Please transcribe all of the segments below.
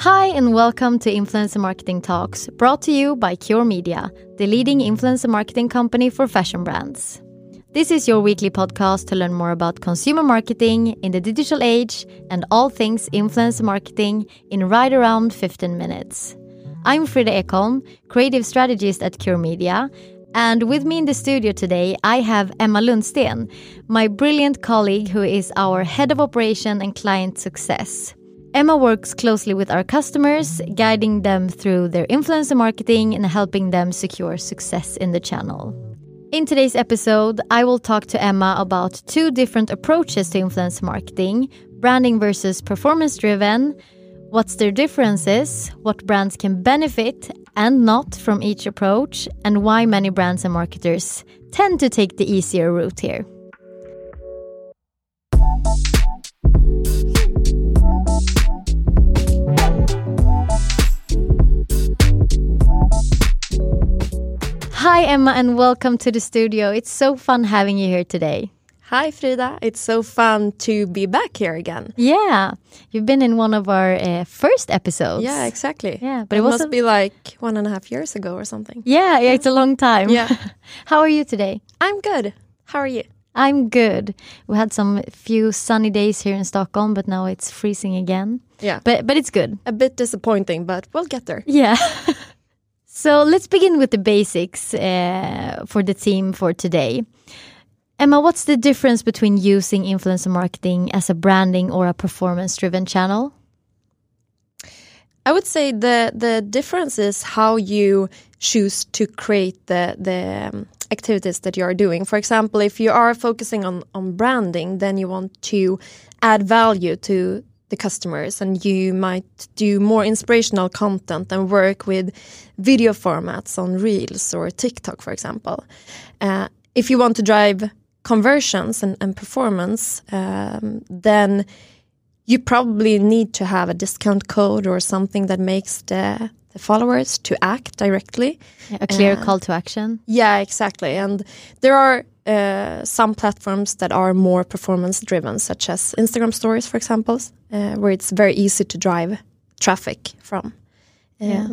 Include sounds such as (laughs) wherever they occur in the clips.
Hi, and welcome to Influencer Marketing Talks, brought to you by Cure Media, the leading influencer marketing company for fashion brands. This is your weekly podcast to learn more about consumer marketing in the digital age and all things influencer marketing in right around 15 minutes. I'm Frida Ekholm, creative strategist at Cure Media, and with me in the studio today, I have Emma Lundsten, my brilliant colleague who is our head of operation and client success. Emma works closely with our customers, guiding them through their influencer marketing and helping them secure success in the channel. In today's episode, I will talk to Emma about two different approaches to influencer marketing branding versus performance driven, what's their differences, what brands can benefit and not from each approach, and why many brands and marketers tend to take the easier route here. Hi, Emma, and welcome to the studio. It's so fun having you here today. Hi, Frida. It's so fun to be back here again. Yeah, you've been in one of our uh, first episodes. Yeah, exactly. Yeah, but it, it must be like one and a half years ago or something. Yeah, yeah, it's a long time. Yeah. (laughs) How are you today? I'm good. How are you? I'm good. We had some few sunny days here in Stockholm, but now it's freezing again. Yeah. But but it's good. A bit disappointing, but we'll get there. Yeah. (laughs) So let's begin with the basics uh, for the team for today. Emma, what's the difference between using influencer marketing as a branding or a performance driven channel? I would say the the difference is how you choose to create the the um, activities that you are doing. For example, if you are focusing on on branding, then you want to add value to the customers and you might do more inspirational content and work with video formats on reels or tiktok for example. Uh, if you want to drive conversions and, and performance um, then you probably need to have a discount code or something that makes the, the followers to act directly a clear uh, call to action yeah exactly and there are uh, some platforms that are more performance driven, such as Instagram stories, for example, uh, where it's very easy to drive traffic from. Um, yeah.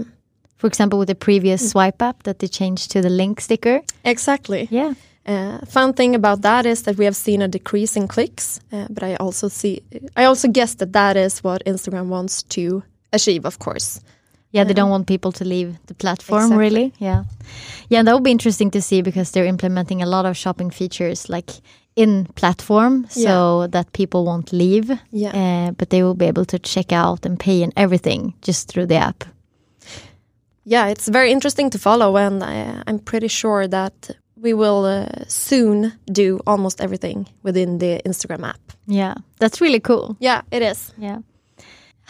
For example, with the previous mm. swipe up that they changed to the link sticker. Exactly. Yeah. Uh, fun thing about that is that we have seen a decrease in clicks, uh, but I also see, I also guess that that is what Instagram wants to achieve, of course. Yeah, they don't want people to leave the platform exactly. really. Yeah. Yeah, that would be interesting to see because they're implementing a lot of shopping features like in platform so yeah. that people won't leave. Yeah. Uh, but they will be able to check out and pay and everything just through the app. Yeah, it's very interesting to follow and I, I'm pretty sure that we will uh, soon do almost everything within the Instagram app. Yeah, that's really cool. Yeah, it is. Yeah.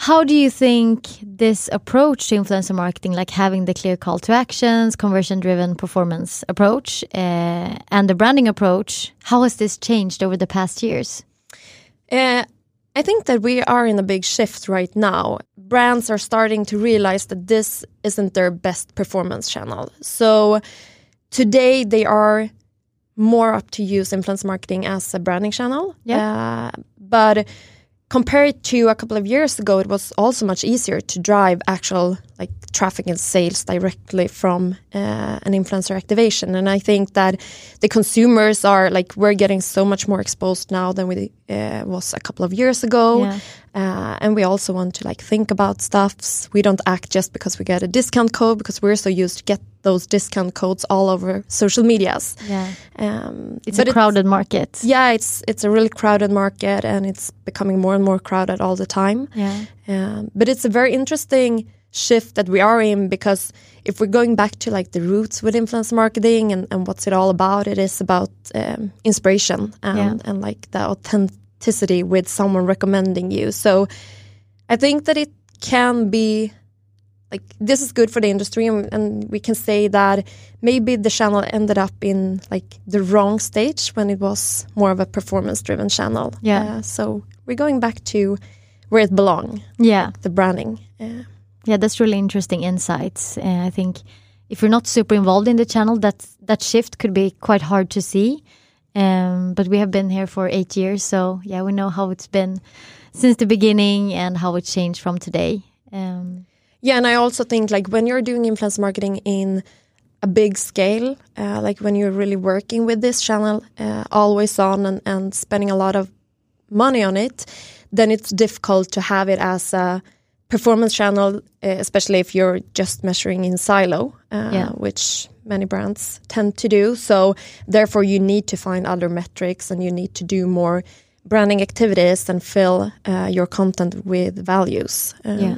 How do you think this approach to influencer marketing, like having the clear call to actions, conversion driven performance approach, uh, and the branding approach, how has this changed over the past years? Uh, I think that we are in a big shift right now. Brands are starting to realize that this isn't their best performance channel. So today they are more up to use influence marketing as a branding channel. Yeah. Uh, but compared to a couple of years ago, it was also much easier to drive actual like traffic and sales directly from uh, an influencer activation. And I think that the consumers are like we're getting so much more exposed now than we uh, was a couple of years ago. Yeah. Uh, and we also want to like think about stuffs. We don't act just because we get a discount code because we're so used to get those discount codes all over social medias. Yeah, um, it's a crowded it's, market. Yeah, it's it's a really crowded market, and it's becoming more and more crowded all the time. Yeah, um, but it's a very interesting shift that we are in because if we're going back to like the roots with influence marketing and, and what's it all about, it is about um, inspiration and yeah. and like the authenticity with someone recommending you. So I think that it can be like this is good for the industry and, and, we can say that maybe the channel ended up in like the wrong stage when it was more of a performance driven channel yeah uh, so we're going back to where it belongs yeah like the branding uh, yeah that's really interesting insights. I think if you're not super involved in the channel that that shift could be quite hard to see. Um, but we have been here for eight years so yeah we know how it's been since the beginning and how it changed from today. Um, Yeah, and I also think like when you're doing influence marketing in a big scale, uh, like when you're really working with this channel, uh, always on and, and spending a lot of money on it, then it's difficult to have it as a performance channel, uh, especially if you're just measuring in silo, uh, Yeah. which many brands tend to do. So therefore, you need to find other metrics and you need to do more branding activities and fill uh, your content with values um, Yeah.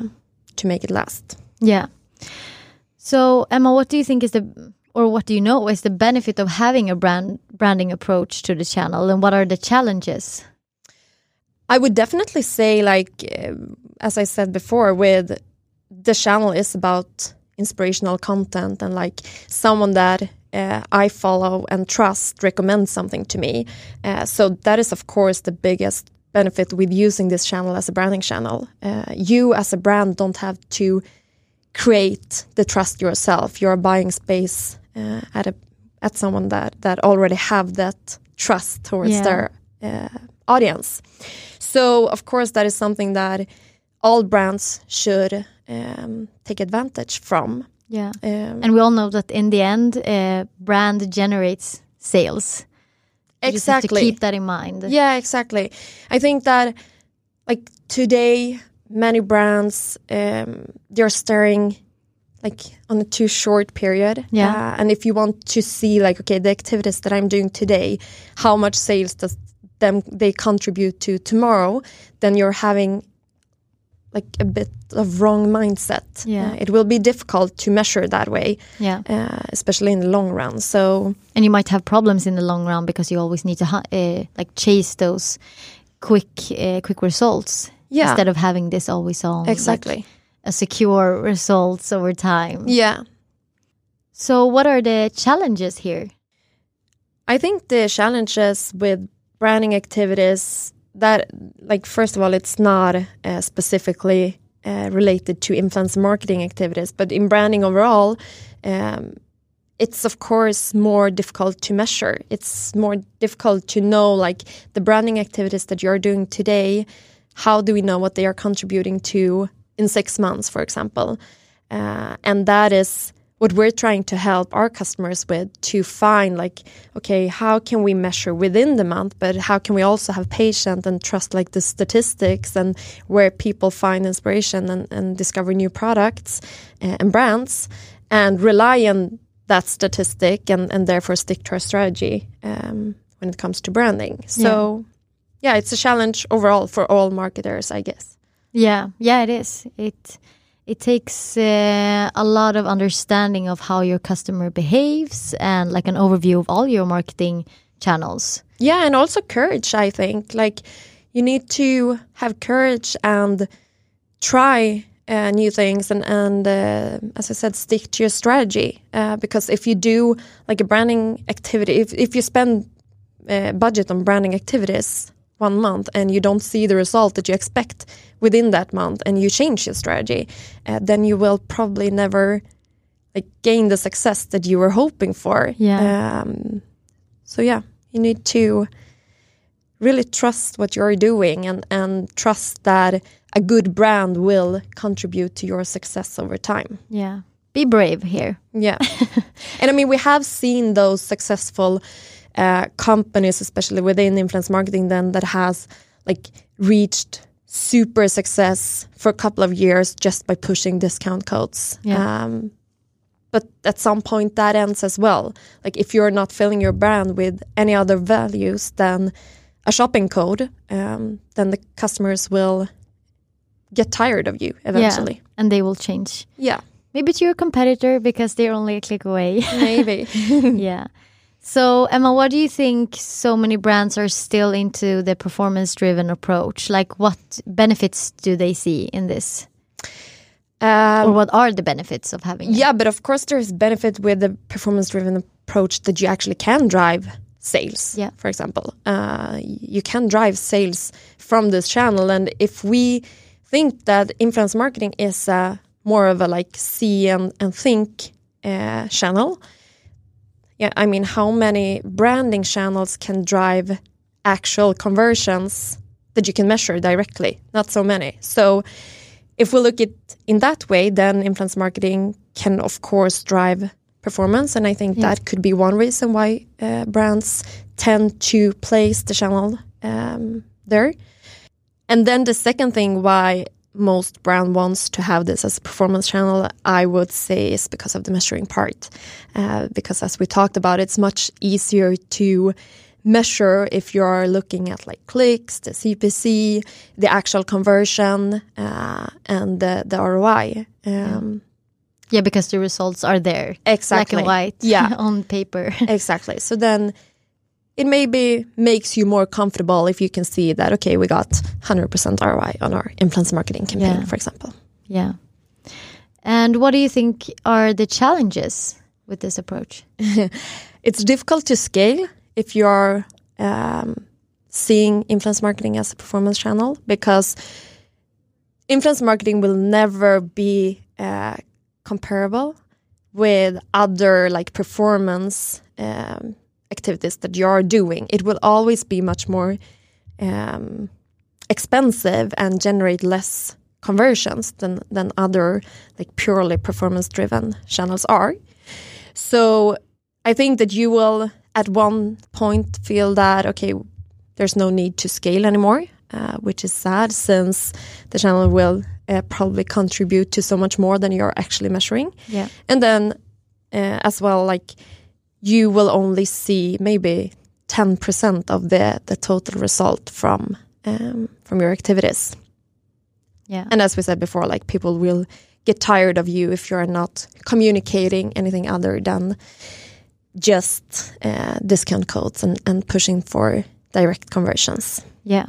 to make it last. yeah. So Emma, what do you think is the or what do you know is the benefit of having a brand branding approach to the channel, and what are the challenges? I would definitely say, like uh, as I said before, with the channel is about inspirational content and like someone that uh, I follow and trust recommends something to me. Uh, so that is, of course, the biggest benefit with using this channel as a branding channel. Uh, you, as a brand, don't have to create the trust yourself. You're buying space uh, at a at someone that that already have that trust towards Yeah. their uh, audience. So of course that is something that all brands should um, take advantage from. Yeah. Um, And we all know that in the end, uh, brand generates sales. You just have to exactly. keep that in mind. Yeah, exactly. I think that like today, many brands um, they're staring like on a too short period. Yeah. Uh, and if you want to see like okay, the activities that I'm doing today, how much sales does them they contribute to tomorrow, then you're having like a bit of wrong mindset. Yeah. Uh, it will be difficult to measure that way, Yeah. uh, especially in the long run. So and you might have problems in the long run because you always need to uh, like chase those quick uh, quick results yeah, instead of having this always on like, exactly. a secure results over time. Yeah. So what are the challenges here? I think the challenges with branding activities that, like, first of all, it's not uh, specifically uh, related to influencer marketing activities, but in branding overall, um, it's of course more difficult to measure. It's more difficult to know, like, the branding activities that you're doing today. How do we know what they are contributing to in six months, for example? Uh, and that is what we're trying to help our customers with to find like okay how can we measure within the month but how can we also have patience and trust like the statistics and where people find inspiration and, and discover new products uh, and brands and rely on that statistic and, and therefore stick to our strategy um, when it comes to branding. So yeah it's a challenge overall for all marketers i guess. Yeah, yeah, it is. It it takes uh, a lot of understanding of how your customer behaves and like an overview of all your marketing channels. Yeah, and also courage, I think. Like you need to have courage and try uh, new things and, and uh, as I said, stick to your strategy. Uh, because if you do like a branding activity, if, if you spend uh, budget on branding activities one month and you don't see the result that you expect within that month and you change your strategy, uh, then you will probably never like gain the success that you were hoping for. Yeah. Um, so yeah, you need to really trust what you're doing and, and trust that a good brand will contribute to your success over time. Yeah. Be brave here. Yeah. (laughs) and I mean, we have seen those successful uh, companies, especially within influence marketing, then that has like reached super success for a couple of years just by pushing discount codes. Yeah. Um, but at some point that ends as well. Like if you're not filling your brand with any other values than a shopping code, um, then the customers will get tired of you eventually. Yeah. And they will change. Yeah, Maybe to your competitor because they're only a click away. maybe. (laughs) yeah. So, Emma, what do you think so many brands are still into the performance driven approach? Like, what benefits do they see in this? um, or what are the benefits of having it? Yeah, but of course there's benefit with the performance driven approach that you actually can drive sales. Yeah. For example, uh, you can drive sales from this channel, and if we think that influence marketing is uh, more of a like see and, and think uh, channel, yeah, I mean, how many branding channels can drive actual conversions that you can measure directly? Not so many. So if we look at in that way, then influence marketing can of course drive performance, and I think that could be one reason why uh, brands tend to place the channel um, there. And then the second thing why most brand wants to have this as a performance channel, I would say, is because of the measuring part. Uh, because as we talked about, it's much easier to measure if you're looking at like clicks, the CPC, the actual conversion, uh, and the, the ROI. Um, Yeah, because the results are there. Exactly. Black and white. Yeah. (laughs) on paper. Exactly. So then it maybe makes you more comfortable if you can see that, okay, we got 100% ROI on our influencer marketing campaign, Yeah. for example. yeah. And what do you think are the challenges with this approach? (laughs) It's difficult to scale if you're um, seeing influence marketing as a performance channel because influence marketing will never be uh, comparable with other like performance um, activities that you're doing. It will always be much more um, expensive and generate less conversions than than other like purely performance driven channels are. So I think that you will at one point feel that okay, there's no need to scale anymore, uh, which is sad since the channel will uh, probably contribute to so much more than you're actually measuring. Yeah. And then uh, as well, like you will only see maybe ten percent of the the total result from um, from your activities. Yeah. And as we said before, like people will get tired of you if you're not communicating anything other than just uh, discount codes and, and pushing for direct conversions. Yeah.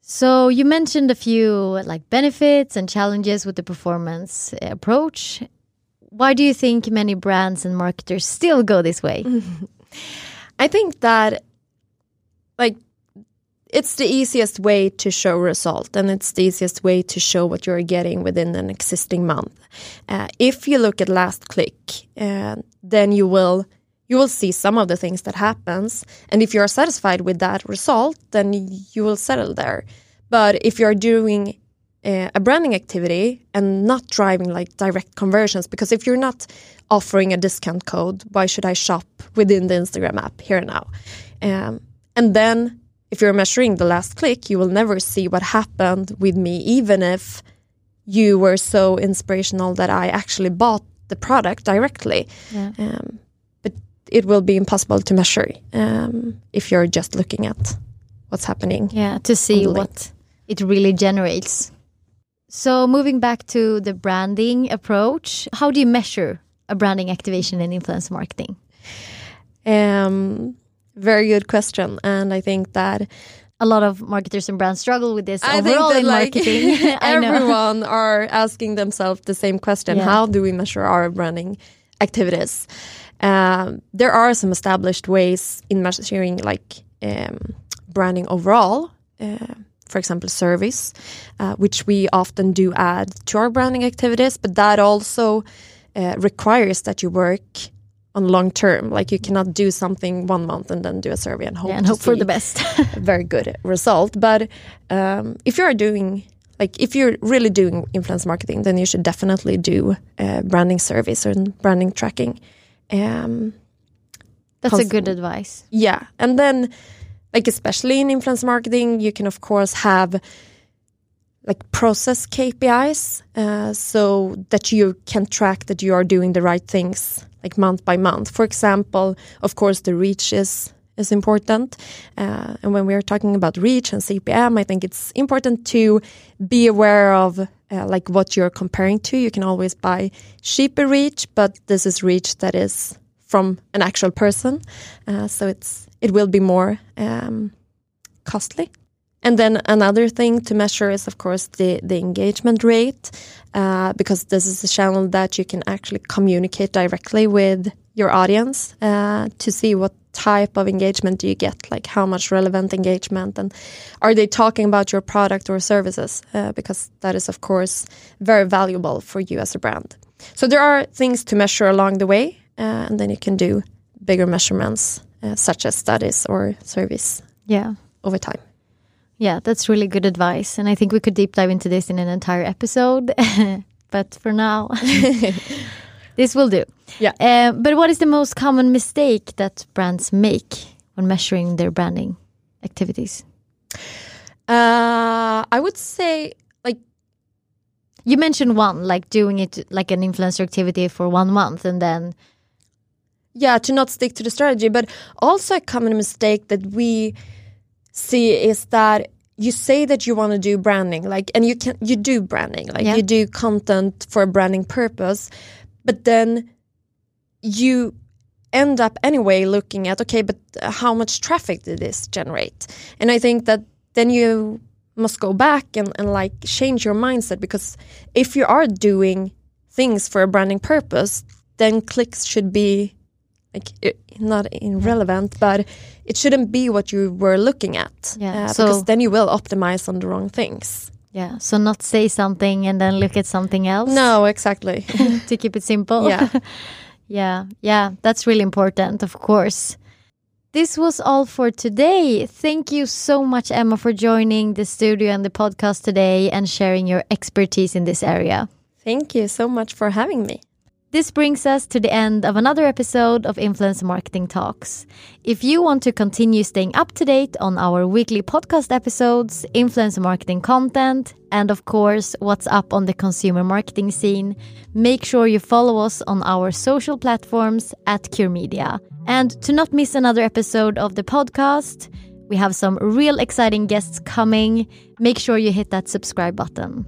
So you mentioned a few like benefits and challenges with the performance approach. Why do you think many brands and marketers still go this way? (laughs) I think that like it's the easiest way to show result and it's the easiest way to show what you're getting within an existing month. Uh, if you look at last click, uh, then you will you will see some of the things that happens and if you're satisfied with that result then you will settle there but if you're doing uh, a branding activity and not driving like direct conversions because if you're not offering a discount code why should i shop within the instagram app here and now um, and then if you're measuring the last click you will never see what happened with me even if you were so inspirational that i actually bought the product directly Yeah. um, but it will be impossible to measure um, if you're just looking at what's happening Yeah, to see what it really generates. So moving back to the branding approach, how do you measure a branding activation in influencer marketing? Um, very good question, and I think that A lot of marketers and brands struggle with this I think overall that in like marketing. (laughs) (laughs) Everyone are asking themselves the same question: Yeah. How do we measure our branding activities? Um, there are some established ways in measuring like um, branding overall. Uh, for example, service, uh, which we often do add to our branding activities, but that also uh, requires that you work on long term. Like you cannot do something one month and then do a survey and hope Yeah, and hope for the best. (laughs) very good result. But um, if you are doing like if you're really doing influence marketing, then you should definitely do uh, branding service and branding tracking. Um, That's a good advice. yeah, and then like especially in influence marketing, you can of course have like process KPIs, uh, so that you can track that you are doing the right things like month by month. For example, of course, the reach is is important, uh, and when we are talking about reach and CPM, I think it's important to be aware of. Uh, like what you're comparing to, you can always buy cheaper reach, but this is reach that is from an actual person, uh, so it's it will be more um, costly. And then another thing to measure is, of course, the the engagement rate, uh, because this is a channel that you can actually communicate directly with your audience uh, to see what type of engagement do you get, like how much relevant engagement, and are they talking about your product or services? Uh, because that is, of course, very valuable for you as a brand. So there are things to measure along the way, and then you can do bigger measurements, uh, such as studies or service Yeah. over time. Yeah, that's really good advice. And I think we could deep dive into this in an entire episode. (laughs) but for now, (laughs) this will do. Yeah. Uh, but what is the most common mistake that brands make when measuring their branding activities? Uh, I would say like You mentioned one, like doing it like an influencer activity for one month and then yeah to not stick to the strategy but also a common mistake that we see is that you say that you want to do branding like and you can you do branding like Yeah. you do content for a branding purpose but then you end up anyway looking at okay but uh, how much traffic did this generate and i think that then you must go back and, and like change your mindset because if you are doing things for a branding purpose then clicks should be like not irrelevant but it shouldn't be what you were looking at Yeah, uh, so- because then you will optimize on the wrong things yeah, so not say something and then look at something else. no exactly (laughs) to keep it simple. Yeah. (laughs) yeah, yeah, that's really important, of course. This was all for today. Thank you so much, Emma, for joining the studio and the podcast today and sharing your expertise in this area. thank you so much for having me This brings us to the end of another episode of Influence Marketing Talks. If you want to continue staying up to date on our weekly podcast episodes, influence marketing content, and of course, what's up on the consumer marketing scene, make sure you follow us on our social platforms at Cure Media. And to not miss another episode of the podcast, we have some real exciting guests coming. Make sure you hit that subscribe button.